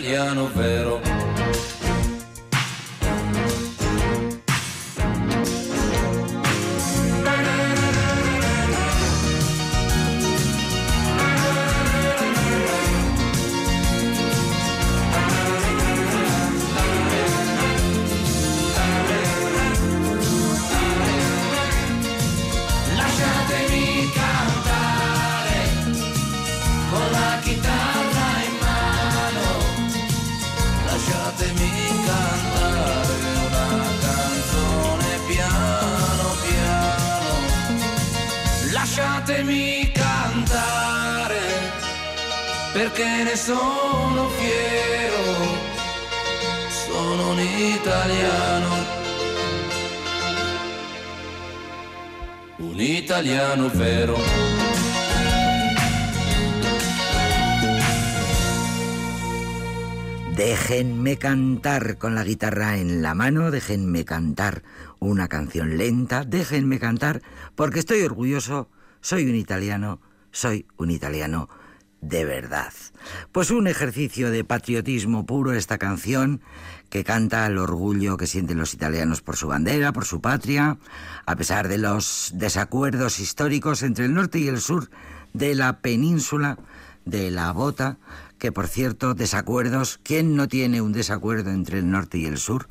italiano vero. Italiano. Déjenme cantar con la guitarra en la mano, déjenme cantar una canción lenta, déjenme cantar porque estoy orgulloso soy un italiano, soy un italiano de verdad. Pues un ejercicio de patriotismo puro esta canción que canta el orgullo que sienten los italianos por su bandera, por su patria, a pesar de los desacuerdos históricos entre el norte y el sur de la península de la Bota, que por cierto, desacuerdos, ¿quién no tiene un desacuerdo entre el norte y el sur?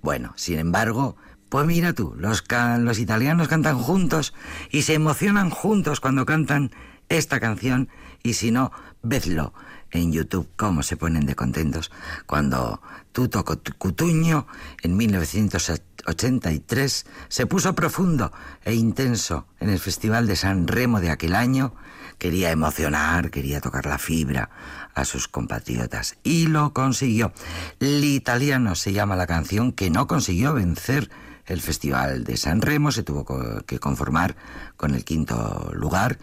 Bueno, sin embargo, pues mira tú, los, los italianos cantan juntos y se emocionan juntos cuando cantan esta canción y si no, vedlo en YouTube cómo se ponen de contentos cuando Tuto Cutuño en 1983 se puso profundo e intenso en el Festival de San Remo de aquel año quería emocionar, quería tocar la fibra a sus compatriotas y lo consiguió. L'italiano se llama la canción que no consiguió vencer el Festival de San Remo, se tuvo que conformar con el quinto lugar,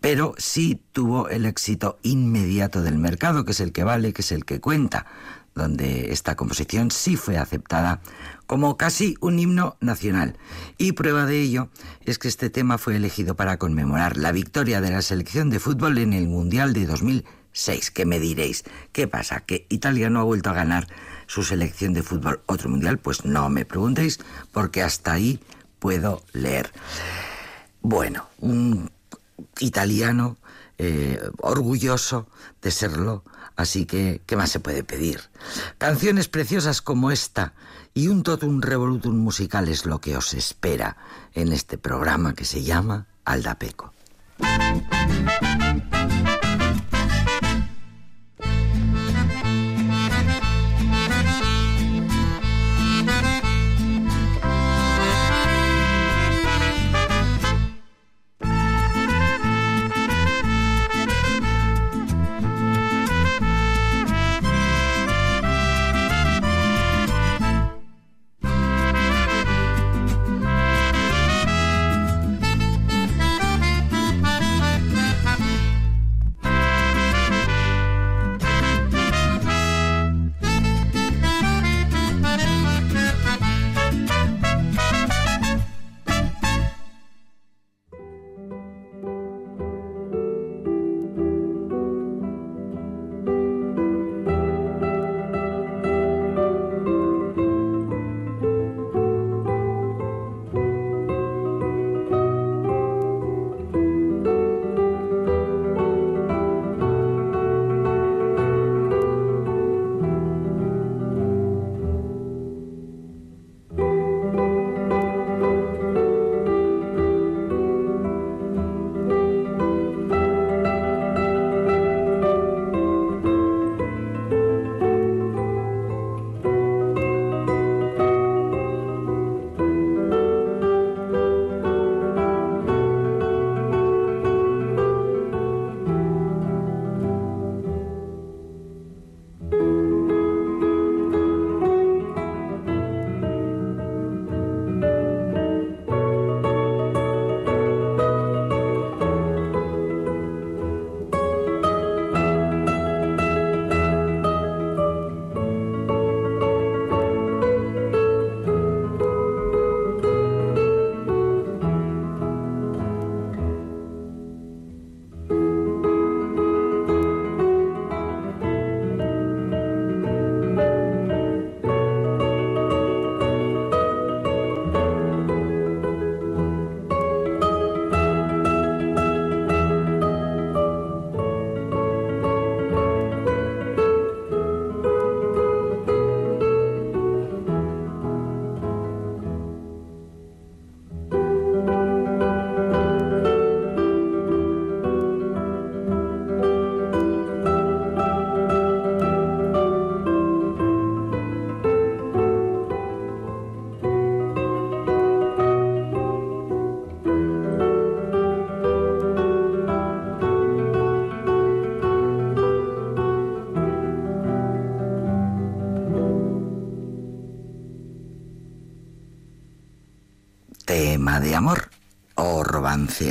pero sí tuvo el éxito inmediato del mercado, que es el que vale, que es el que cuenta, donde esta composición sí fue aceptada como casi un himno nacional. Y prueba de ello es que este tema fue elegido para conmemorar la victoria de la selección de fútbol en el Mundial de 2006. ¿Qué me diréis? ¿Qué pasa? ¿Que Italia no ha vuelto a ganar su selección de fútbol otro Mundial? Pues no me preguntéis, porque hasta ahí puedo leer. Bueno, un italiano eh, orgulloso de serlo, así que, ¿qué más se puede pedir? Canciones preciosas como esta y un totum revolutum musical es lo que os espera en este programa que se llama Aldapeco.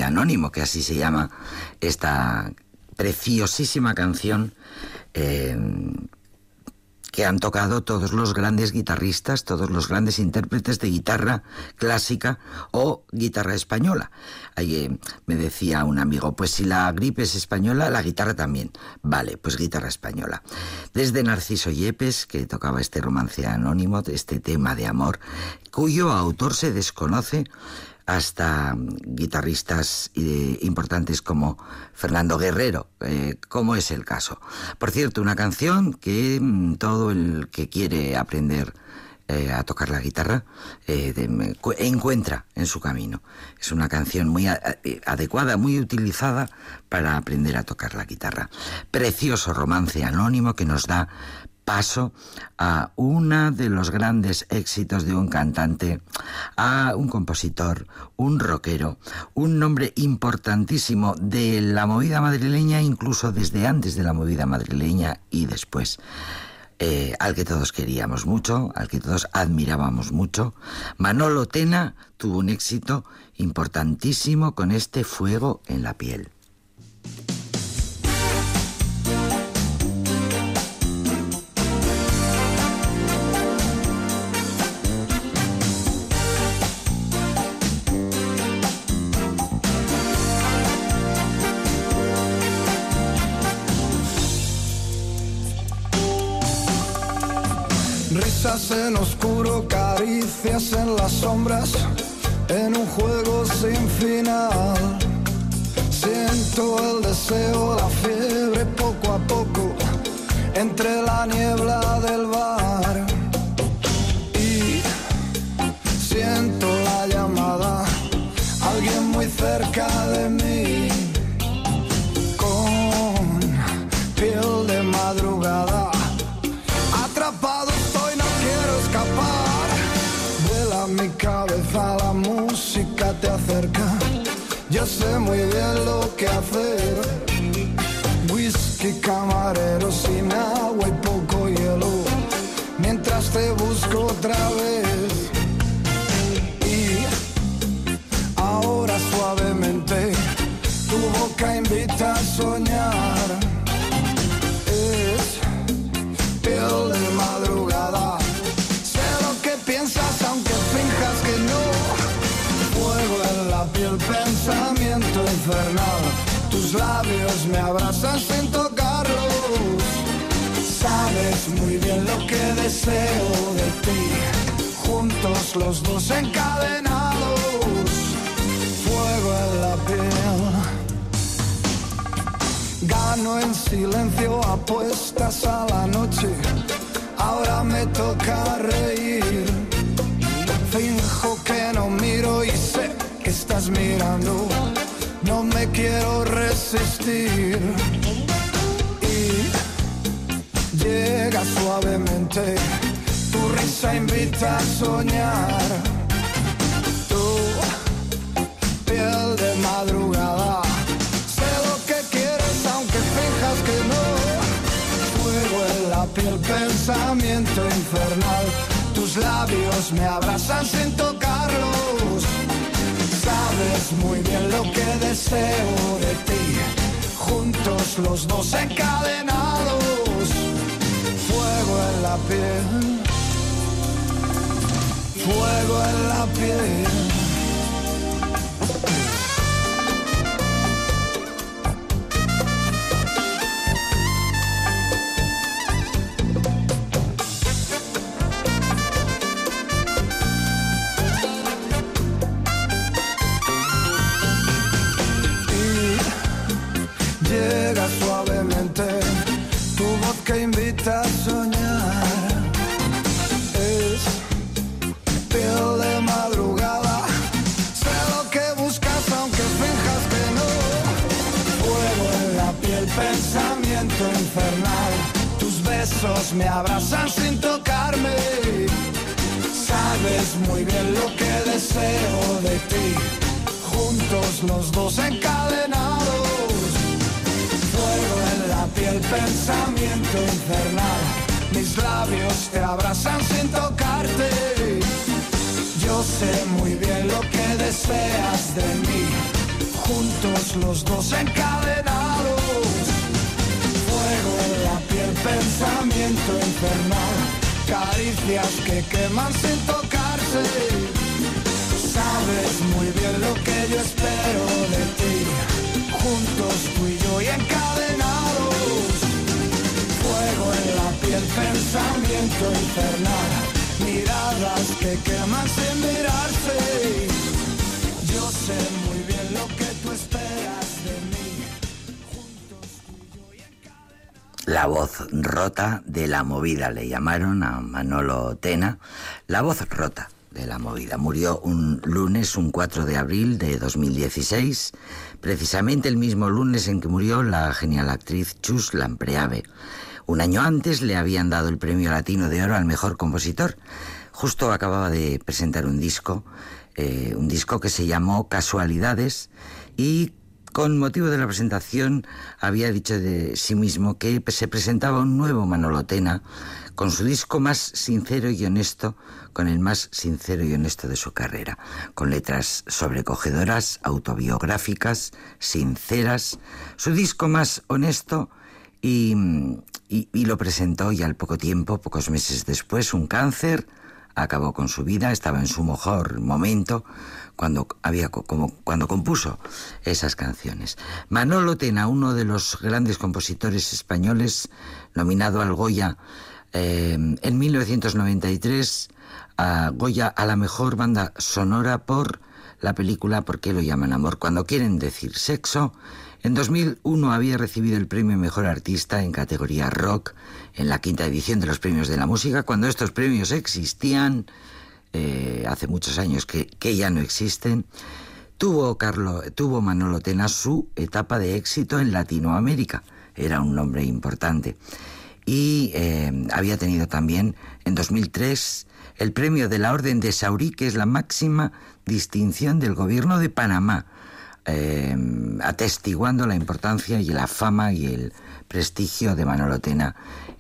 Anónimo, que así se llama esta preciosísima canción eh, que han tocado todos los grandes guitarristas, todos los grandes intérpretes de guitarra clásica o guitarra española. Ahí eh, me decía un amigo, pues si la gripe es española, la guitarra también. Vale, pues guitarra española. Desde Narciso Yepes, que tocaba este romance anónimo, este tema de amor, cuyo autor se desconoce, hasta guitarristas eh, importantes como Fernando Guerrero, eh, como es el caso. Por cierto, una canción que mm, todo el que quiere aprender eh, a tocar la guitarra encuentra en su camino. Es una canción muy adecuada, muy utilizada para aprender a tocar la guitarra. Precioso romance anónimo que nos da paso a uno de los grandes éxitos de un cantante, a un compositor, un rockero, un nombre importantísimo de la movida madrileña, incluso desde antes de la movida madrileña y después. Eh, al que todos queríamos mucho, al que todos admirábamos mucho. Manolo Tena tuvo un éxito importantísimo con este fuego en la piel. En oscuro, caricias en las sombras, en un juego sin final. Siento el deseo, la fiebre poco a poco, entre la niebla Yo sé muy bien lo que hacer. Whisky camarero sin agua y poco hielo. Mientras te busco otra vez. Labios me abrazan sin tocarlos. Sabes muy bien lo que deseo de ti. Juntos los dos encadenados. Fuego en la piel. Gano en silencio apuestas a la noche. Ahora me toca reír. Finjo que no miro y sé estás mirando, no me quiero resistir. Y llega suavemente, tu risa invita a soñar. Tu piel de madrugada, sé lo que quieres aunque fijas que no. Fuego en la piel, pensamiento infernal. Tus labios me abrazan sin tocarlos Muy bien lo que deseo de ti. Juntos los dos encadenados. Fuego en la piel. Fuego en la piel. Sé muy bien lo que deseas de mí. Juntos los dos encadenados pensamiento infernal, caricias que queman sin tocarse. Sabes muy bien lo que yo espero de ti, juntos tú y yo y encadenados. Fuego en la piel, pensamiento infernal, miradas que queman sin mirarse. Yo sé muy bien lo que tú esperas de mí. la voz rota de la movida. Le llamaron a Manolo Tena la voz rota de la movida. Murió un lunes, un 4 de abril de 2016, precisamente el mismo lunes en que murió la genial actriz Chus Lampreave. Un año antes le habían dado el premio latino de oro al mejor compositor. Justo acababa de presentar un disco, eh, un disco que se llamó Casualidades y con motivo de la presentación había dicho de sí mismo que se presentaba un nuevo Manolotena con su disco más sincero y honesto, con el más sincero y honesto de su carrera, con letras sobrecogedoras, autobiográficas, sinceras, su disco más honesto y, y lo presentó y al poco tiempo, pocos meses después, un cáncer acabó con su vida, estaba en su mejor momento cuando había como cuando compuso esas canciones. Manolo Tena, uno de los grandes compositores españoles, nominado al Goya eh, en 1993 a Goya a la mejor banda sonora por la película ¿Por qué lo llaman amor? Cuando quieren decir sexo. En 2001 había recibido el premio Mejor Artista en categoría rock en la quinta edición de los premios de la música, cuando estos premios existían, eh, hace muchos años que, ya no existen. Tuvo, Carlo, tuvo Manolo Tena su etapa de éxito en Latinoamérica. Era un nombre importante y eh, había tenido también en 2003 el premio de la Orden de Saurí, que es la máxima distinción del gobierno de Panamá, eh, atestiguando la importancia y la fama y el prestigio de Manolo Tena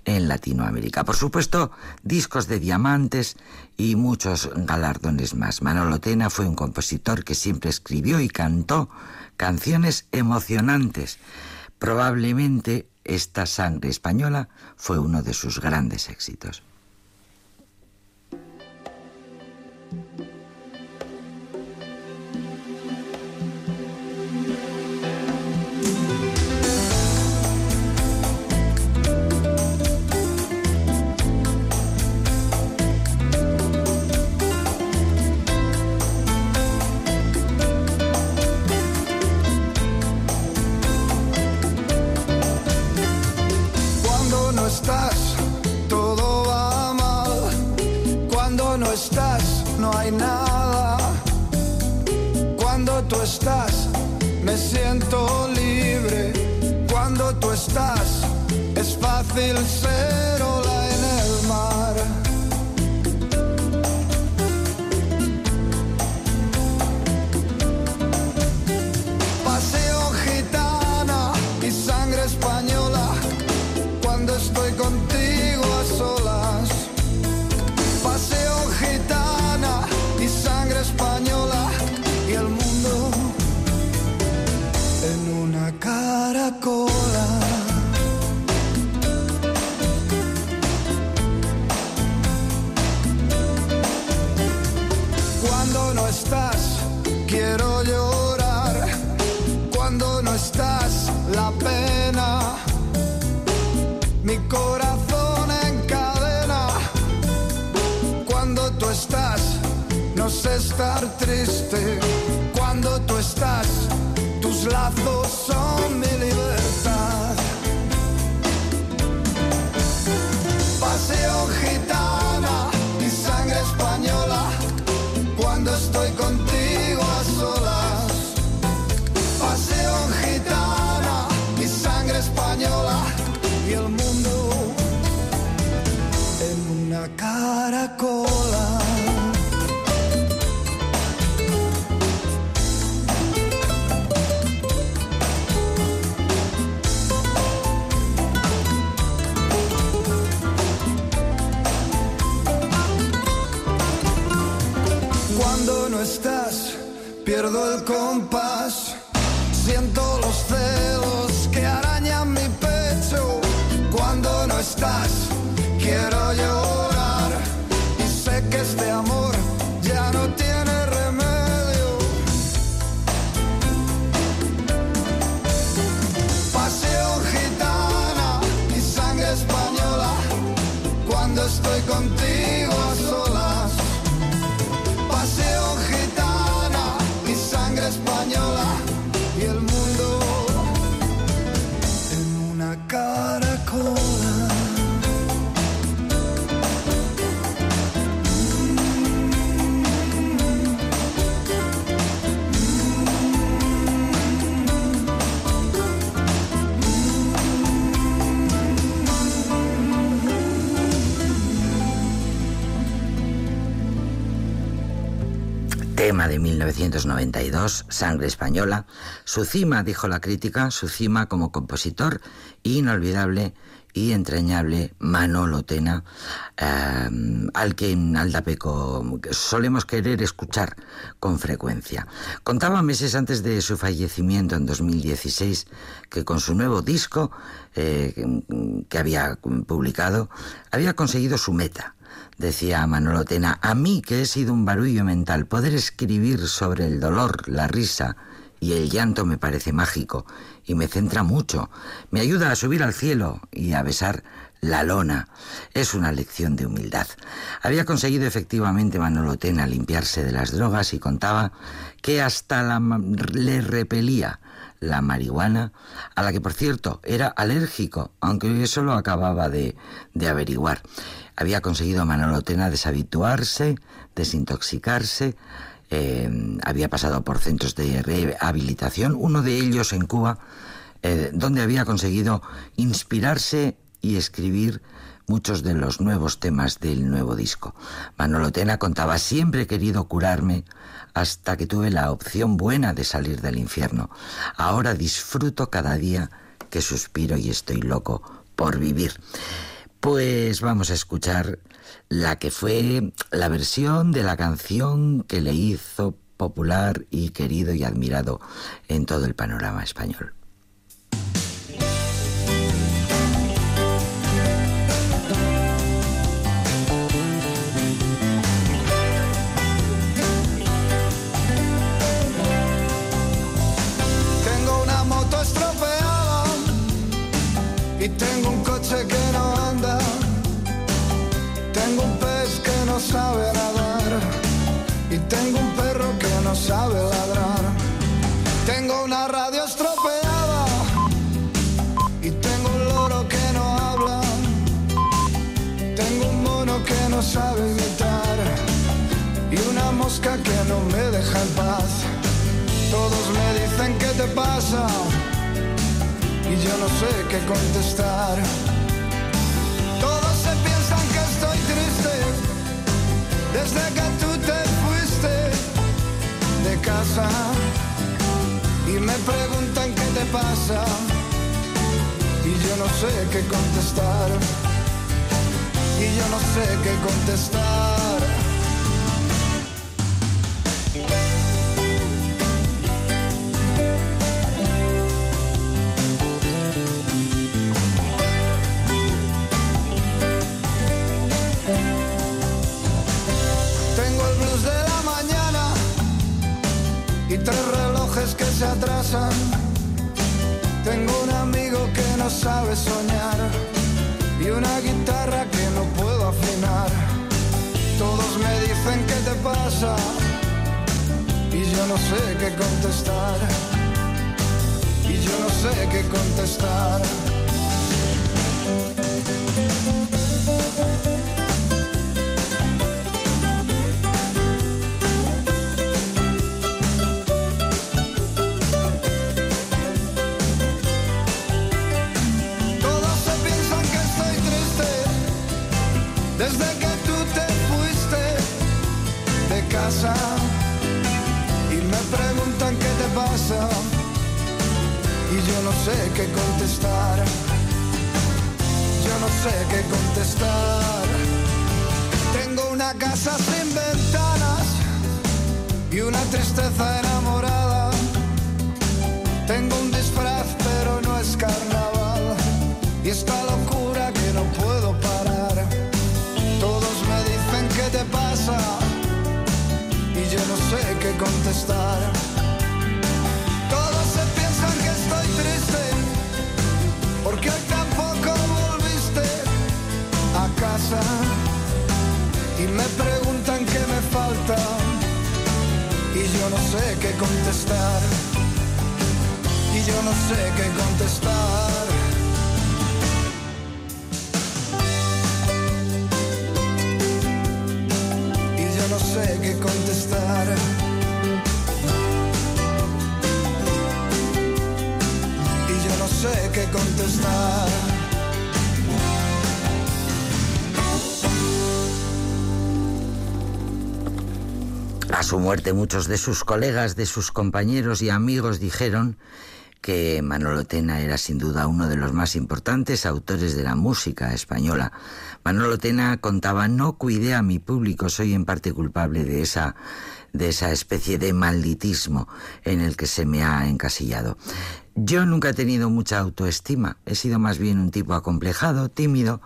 en Latinoamérica. Por supuesto, discos de diamantes y muchos galardones más. Manolo Tena fue un compositor que siempre escribió y cantó canciones emocionantes. Probablemente esta sangre española fue uno de sus grandes éxitos. no estás, no hay nada. Cuando tú estás, me siento libre. Cuando tú estás, es fácil ser estar triste cuando tú estás, tus lazos 1992, Sangre Española. Su cima, dijo la crítica, su cima como compositor, inolvidable y entrañable Manolo Tena, em, al que en Aldapeco solemos querer escuchar con frecuencia. Contaba meses antes de su fallecimiento en 2016 que con su nuevo disco eh, que había publicado había conseguido su meta. Decía Manolo Tena, a mí que he sido un barullo mental, poder escribir sobre el dolor, la risa, y el llanto me parece mágico y me centra mucho. Me ayuda a subir al cielo y a besar la lona. Es una lección de humildad. Había conseguido efectivamente Manolo Tena limpiarse de las drogas y contaba que hasta la, le repelía la marihuana, a la que por cierto era alérgico, aunque eso lo acababa de, de averiguar. Había conseguido Manolo Tena deshabituarse, desintoxicarse, eh, había pasado por centros de rehabilitación, uno de ellos en Cuba, eh, donde había conseguido inspirarse y escribir muchos de los nuevos temas del nuevo disco. Manolo Tena contaba, siempre he querido curarme hasta que tuve la opción buena de salir del infierno. Ahora disfruto cada día que suspiro y estoy loco por vivir. Pues vamos a escuchar la que fue la versión de la canción que le hizo popular y querido y admirado en todo el panorama español. Y una mosca que no me deja en paz. Todos me dicen qué te pasa y yo no sé qué contestar. Todos se piensan que estoy triste. Desde que tú te fuiste de casa. Y me preguntan qué te pasa y yo no sé qué contestar y yo no sé qué contestar. Tengo el blues de la mañana y tres relojes que se atrasan. Tengo un amigo que no sabe soñar y una guitarra que no puedo afinar. Todos me dicen qué te pasa y yo no sé qué contestar. Y yo no sé qué contestar. Tengo una casa sin ventanas y una tristeza enamorada. Tengo un disfraz pero no es carnaval y esta locura que no puedo parar. Todos me dicen qué te pasa y yo no sé qué contestar. Yo no sé qué contestar y yo no sé qué contestar. Su muerte muchos de sus colegas, de sus compañeros y amigos dijeron que Manolo Tena era sin duda uno de los más importantes autores de la música española. Manolo Tena contaba, no cuidé a mi público, soy en parte culpable de esa de esa especie de malditismo en el que se me ha encasillado. Yo nunca he tenido mucha autoestima, he sido más bien un tipo acomplejado, tímido,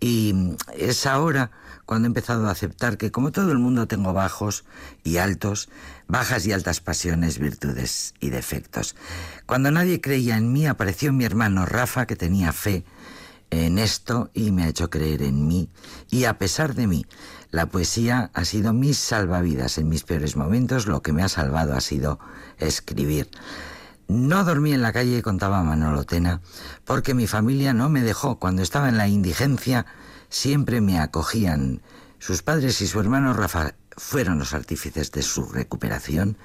y es ahora cuando he empezado a aceptar que como todo el mundo tengo bajos y altos, bajas y altas pasiones, virtudes y defectos. Cuando nadie creía en mí, apareció mi hermano Rafa, que tenía fe en esto y me ha hecho creer en mí. Y a pesar de mí, la poesía ha sido mis salvavidas en mis peores momentos. Lo que me ha salvado ha sido escribir. No dormí en la calle, contaba Manolo Tena, porque mi familia no me dejó. Cuando estaba en la indigencia, siempre me acogían. Sus padres y su hermano Rafa fueron los artífices de su recuperación.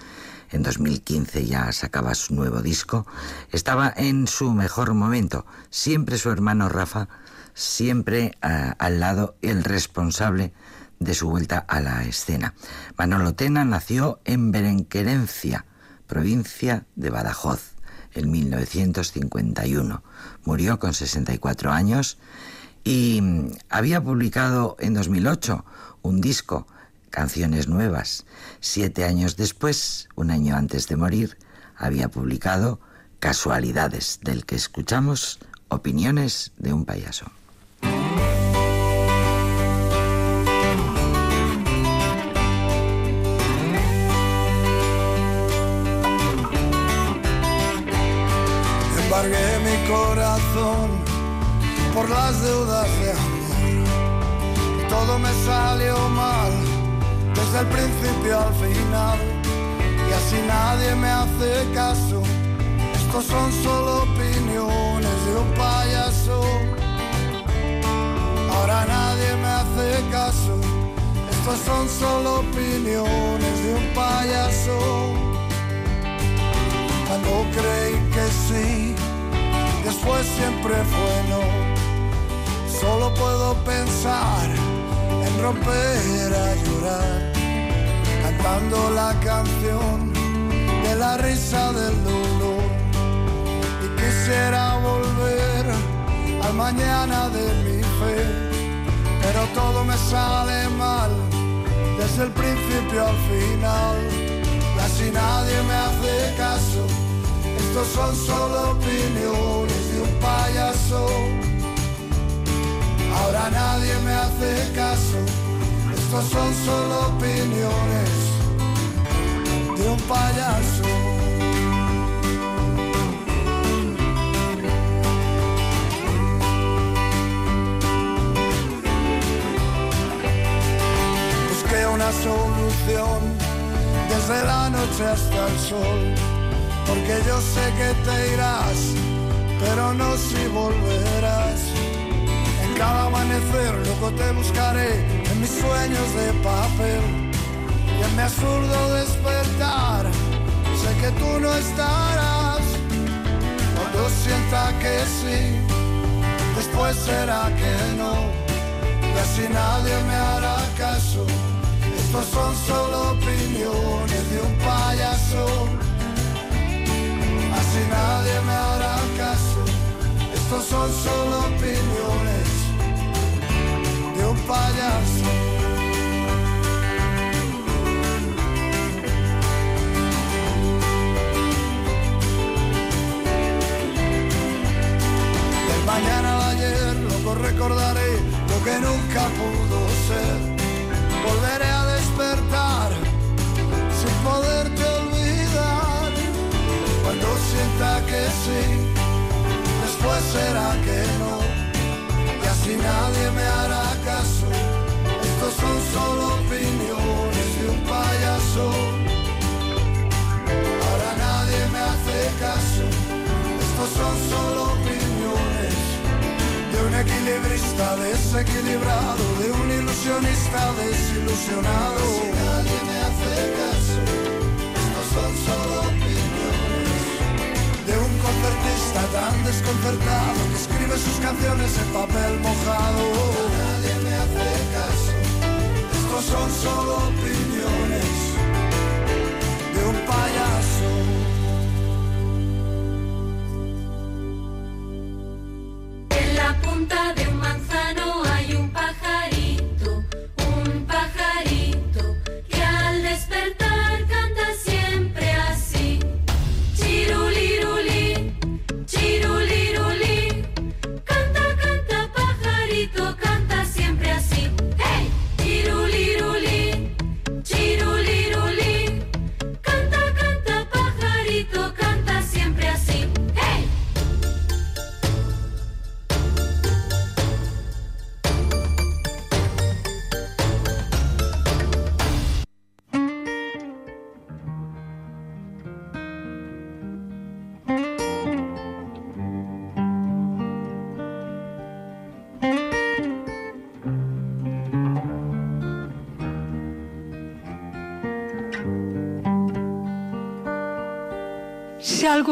En 2015 ya sacaba su nuevo disco. Estaba en su mejor momento. Siempre su hermano Rafa, siempre eh, al lado el responsable de su vuelta a la escena. Manolo Tena nació en Berenquerencia, provincia de Badajoz, en 1951. Murió con 64 años y mm, había publicado en 2008 un disco, Canciones Nuevas. Siete años después, un año antes de morir, había publicado Casualidades, del que escuchamos Opiniones de un payaso. Embargué mi corazón por las deudas de amor. Todo me salió mal desde el principio al final. Y así nadie me hace caso. Estos son solo opiniones de un payaso. Ahora nadie me hace caso. Estos son solo opiniones de un payaso. Cuando creí que sí, después siempre fue no. Solo puedo pensar en romper a llorar, cantando la canción de la risa del dolor. Y quisiera volver al mañana de mi fe, pero todo me sale mal, desde el principio al final. Y así nadie me hace caso, estos son solo opiniones de un payaso. Ahora nadie me hace caso, estos son solo opiniones de un payaso. Busqué una solución desde la noche hasta el sol, porque yo sé que te irás, pero no si volverás. Amanecer loco te buscaré en mis sueños de papel y en mi absurdo despertar. Sé que tú no estarás cuando sienta que sí, después será que no, y así nadie me hará caso. Estos son solo opiniones de un payaso, así nadie me hará caso. Estos son solo opiniones un payaso. Del mañana al ayer, loco recordaré lo que nunca pudo ser. Volveré a despertar sin poderte olvidar. Cuando sienta que sí, después será que no. Así nadie me hará caso. Estos son solo opiniones de un payaso. Ahora nadie me hace caso. Estos son solo opiniones de un equilibrista desequilibrado, de un ilusionista desilusionado. Si nadie me hace caso, estos son solo opiniones concertista tan desconcertado que escribe sus canciones en papel mojado. Nadie me hace caso, estos son solo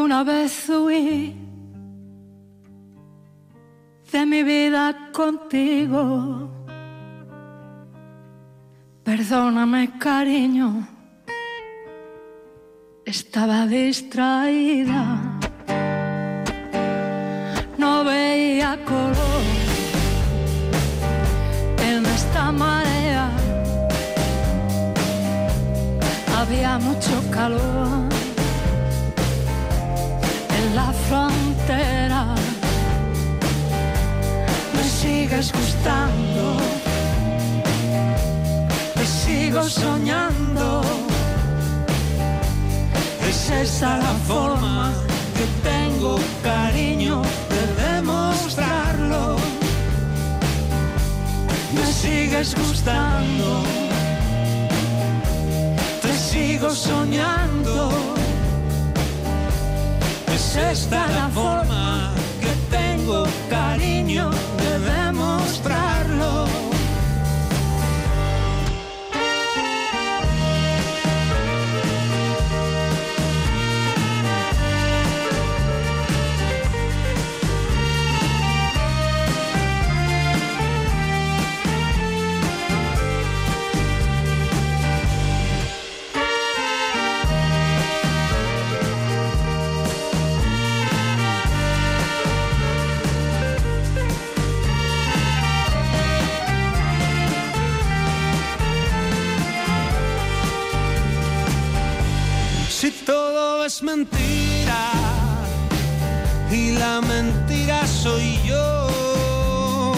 alguna vez huí de mi vida contigo. Perdóname, cariño, estaba distraída, no veía color en esta marea, había mucho calor la frontera. Me sigues gustando, me sigo soñando. Es esa la forma que tengo, cariño, de demostrarlo. Me sigues gustando, te sigo soñando es esta la forma que tengo, cariño, de demostrarlo. Mentira y la mentira soy yo.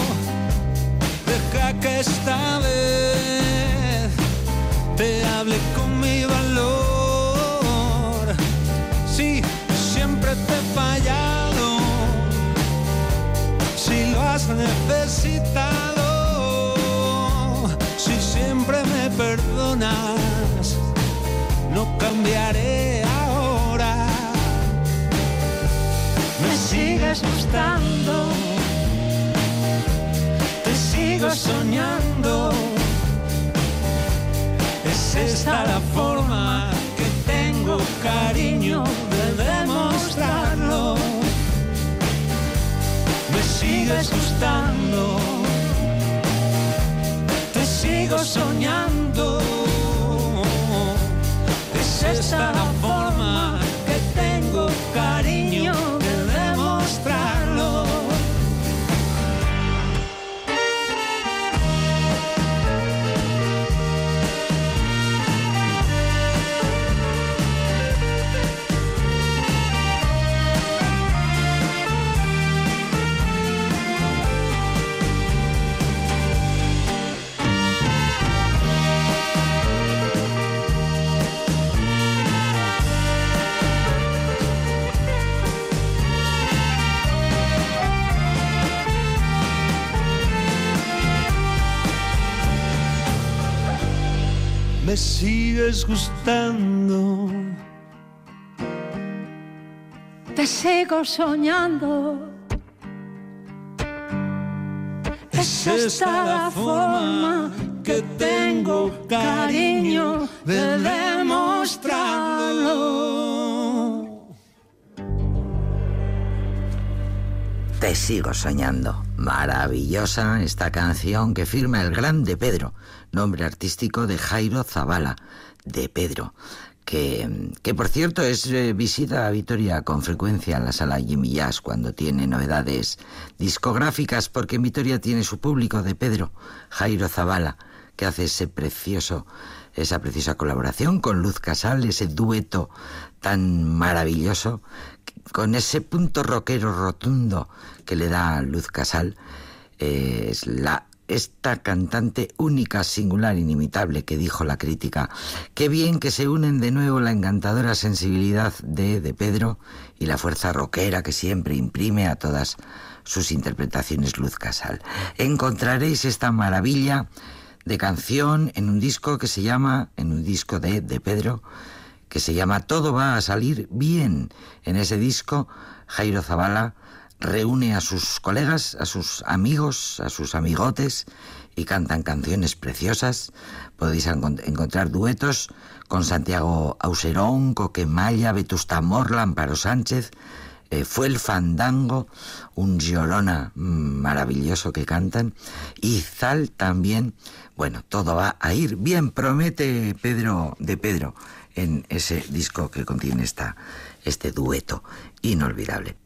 Deja que esta vez te hable con mi valor. Si siempre te he fallado, si lo has necesitado, si siempre me perdonas, no cambiaré sigues gustando, te sigo soñando. Es esta la forma que tengo, cariño, de demostrarlo. Me sigues gustando, te sigo soñando. Es esta la forma sigues gustando. Te sigo soñando. Es esta la forma que tengo, cariño, de demostrarlo. Te sigo soñando. Maravillosa esta canción que firma el grande Pedro nombre artístico de Jairo Zavala, de Pedro, que, que por cierto es eh, visita a Vitoria con frecuencia en la sala Jimmy Jazz cuando tiene novedades discográficas, porque en Vitoria tiene su público de Pedro Jairo Zavala, que hace ese precioso, esa preciosa colaboración con Luz Casal, ese dueto tan maravilloso, con ese punto rockero rotundo que le da Luz Casal. Eh, es la esta cantante única, singular, inimitable que dijo la crítica. Qué bien que se unen de nuevo la encantadora sensibilidad de, de Pedro y la fuerza rockera que siempre imprime a todas sus interpretaciones Luz Casal. Encontraréis esta maravilla de canción en un disco que se llama, en un disco de, de Pedro, que se llama Todo va a salir bien. En ese disco, Jairo Zavala reúne a sus colegas, a sus amigos, a sus amigotes y cantan canciones preciosas. Podéis encontrar duetos con Santiago Auserón, Coquemaya, Vetusta Morla, Amparo Sánchez. Eh, fue el fandango, un Giorona maravilloso que cantan. Y Zal también. Bueno, todo va a ir bien, promete Pedro de Pedro en ese disco que contiene esta, este dueto inolvidable.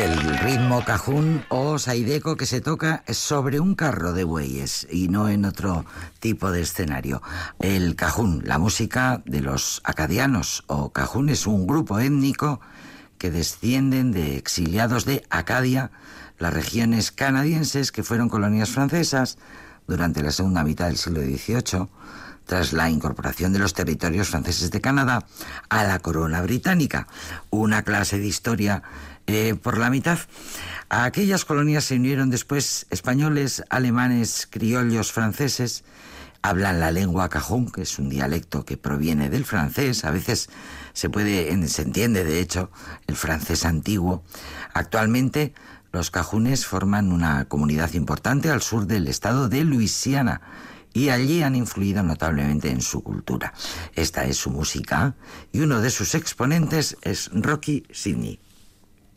El ritmo cajún o saideco que se toca sobre un carro de bueyes y no en otro tipo de escenario. El cajún, la música de los acadianos o cajún es un grupo étnico que descienden de exiliados de Acadia, las regiones canadienses que fueron colonias francesas durante la segunda mitad del siglo XVIII, tras la incorporación de los territorios franceses de Canadá a la corona británica. Una clase de historia eh, por la mitad. A aquellas colonias se unieron después españoles, alemanes, criollos, franceses. Hablan la lengua cajún, que es un dialecto que proviene del francés. A veces se puede, se entiende, de hecho, el francés antiguo. Actualmente, los cajunes forman una comunidad importante al sur del estado de Luisiana y allí han influido notablemente en su cultura. Esta es su música y uno de sus exponentes es Rocky Sidney.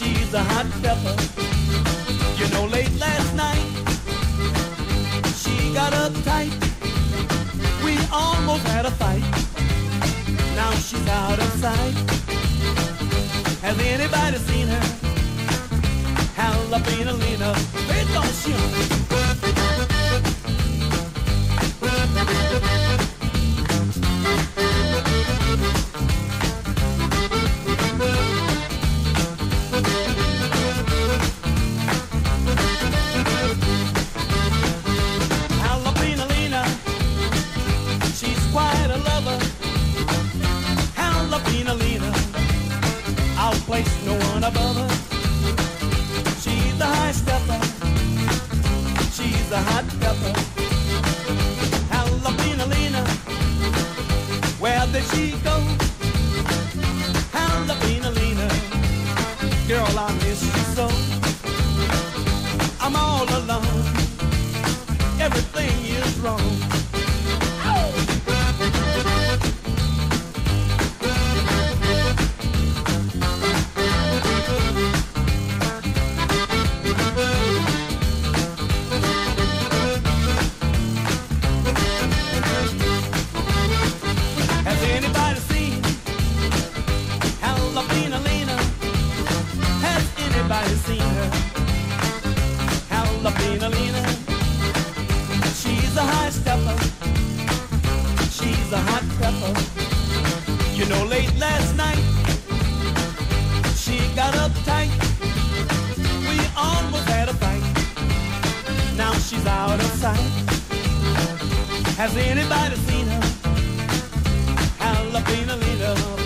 she's a hot pepper. You know, late last night, she got uptight. We almost had a fight. Now she's out of sight. Has anybody seen her? Jalapeno Lena, they don't shoot. supper. You know, late last night, she got uptight. We almost had a fight. Now she's out of sight. Has anybody seen her? Jalapeno,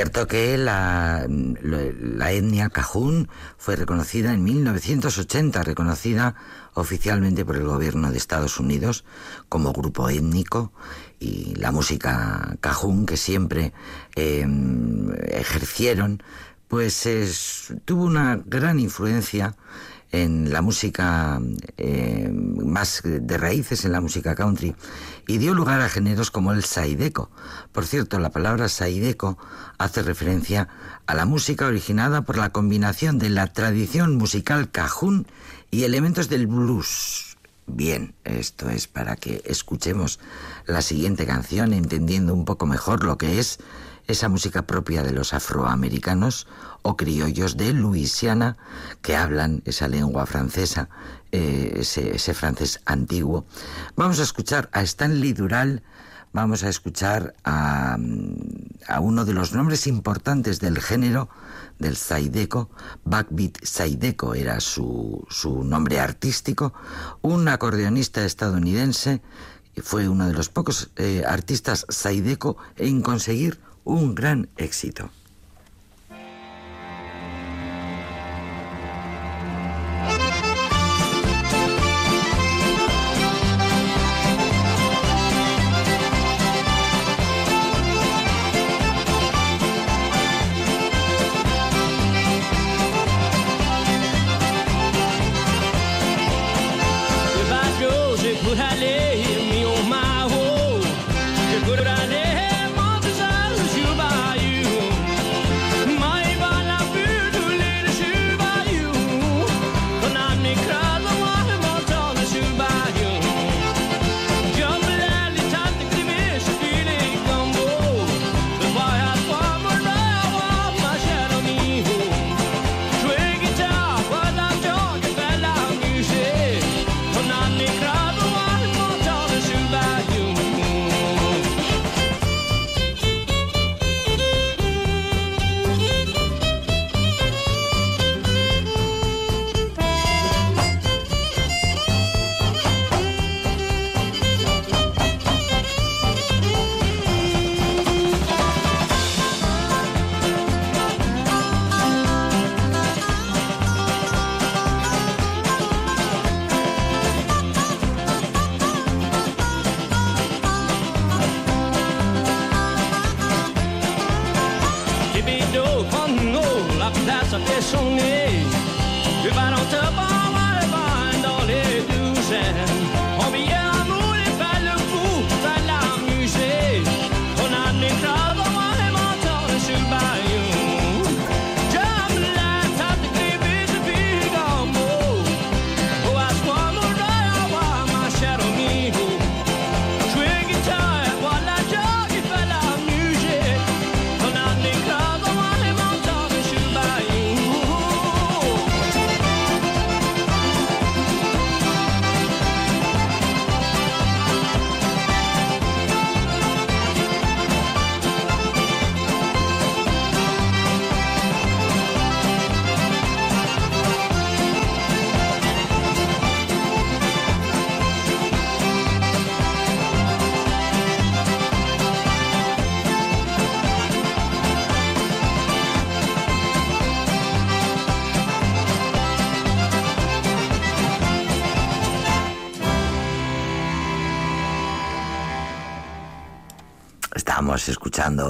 cierto que la, etnia cajún fue reconocida en 1980, reconocida oficialmente por el gobierno de Estados Unidos como grupo étnico y la música cajún que siempre em, ejercieron, pues tuvo una gran influencia en la música eh, más de raíces en la música country y dio lugar a géneros como el saideco. Por cierto, la palabra saideco hace referencia a la música originada por la combinación de la tradición musical cajún y elementos del blues. Bien, esto es para que escuchemos la siguiente canción entendiendo un poco mejor lo que es esa música propia de los afroamericanos o criollos de Luisiana que hablan esa lengua francesa, eh, ese, francés antiguo. Vamos a escuchar a Stanley Dural, vamos a escuchar a, a uno de los nombres importantes del género del Saideco, Backbeat Saideco era su, su nombre artístico, un acordeonista estadounidense, fue uno de los pocos eh, artistas Saideco en conseguir un gran éxito.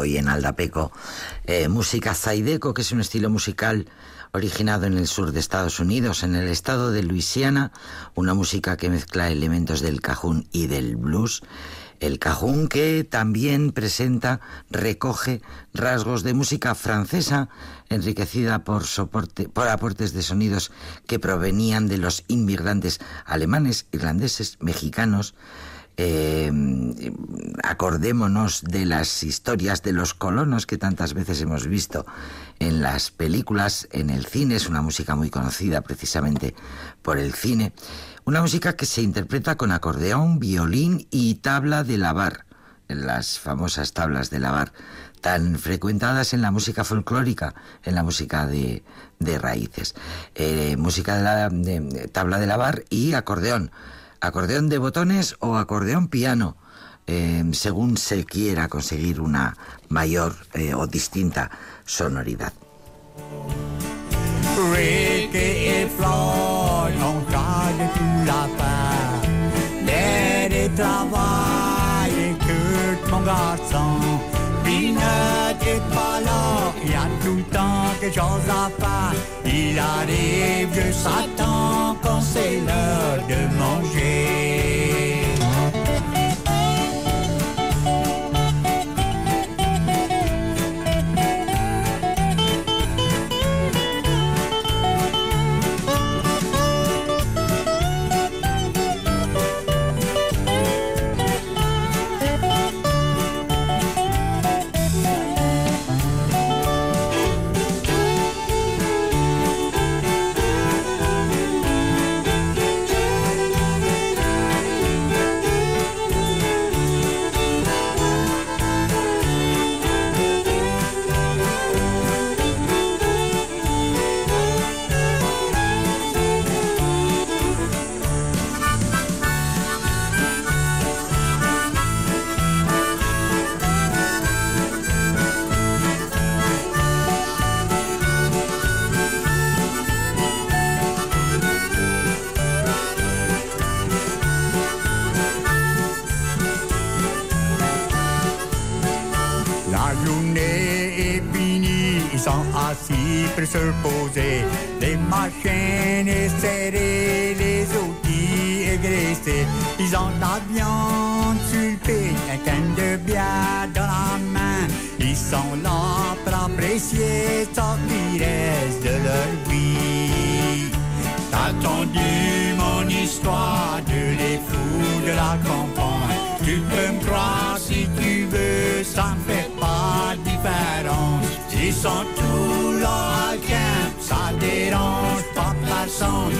Hoy en Aldapeco eh, música zaideco, que es un estilo musical originado en el sur de Estados Unidos, en el estado de Luisiana, una música que mezcla elementos del cajún y del blues. El cajún que también presenta, recoge rasgos de música francesa, enriquecida por, soporte, por aportes de sonidos que provenían de los inmigrantes alemanes, irlandeses, mexicanos, eh, acordémonos de las historias de los colonos que tantas veces hemos visto en las películas, en el cine, es una música muy conocida precisamente por el cine, una música que se interpreta con acordeón, violín y tabla de lavar, las famosas tablas de lavar tan frecuentadas en la música folclórica, en la música de, raíces. Eh, música de, la, de tabla de lavar y acordeón acordeón de botones o acordeón piano, eh, según se quiera conseguir una mayor eh, o distinta sonoridad. Quelque chose à faire. Il arrive, je s'attend quand c'est l'heure de manger. Se poser, les machines serrées, les outils égraissés, Ils ont la viande sur le de bière dans la main. Ils sont là pour apprécier ce qui reste de leur vie. T'as entendu mon histoire de les fous de la campagne? Tu peux me croire si tu veux, ça ne fait pas de différence. Ils sont tous ça dérange pas personne.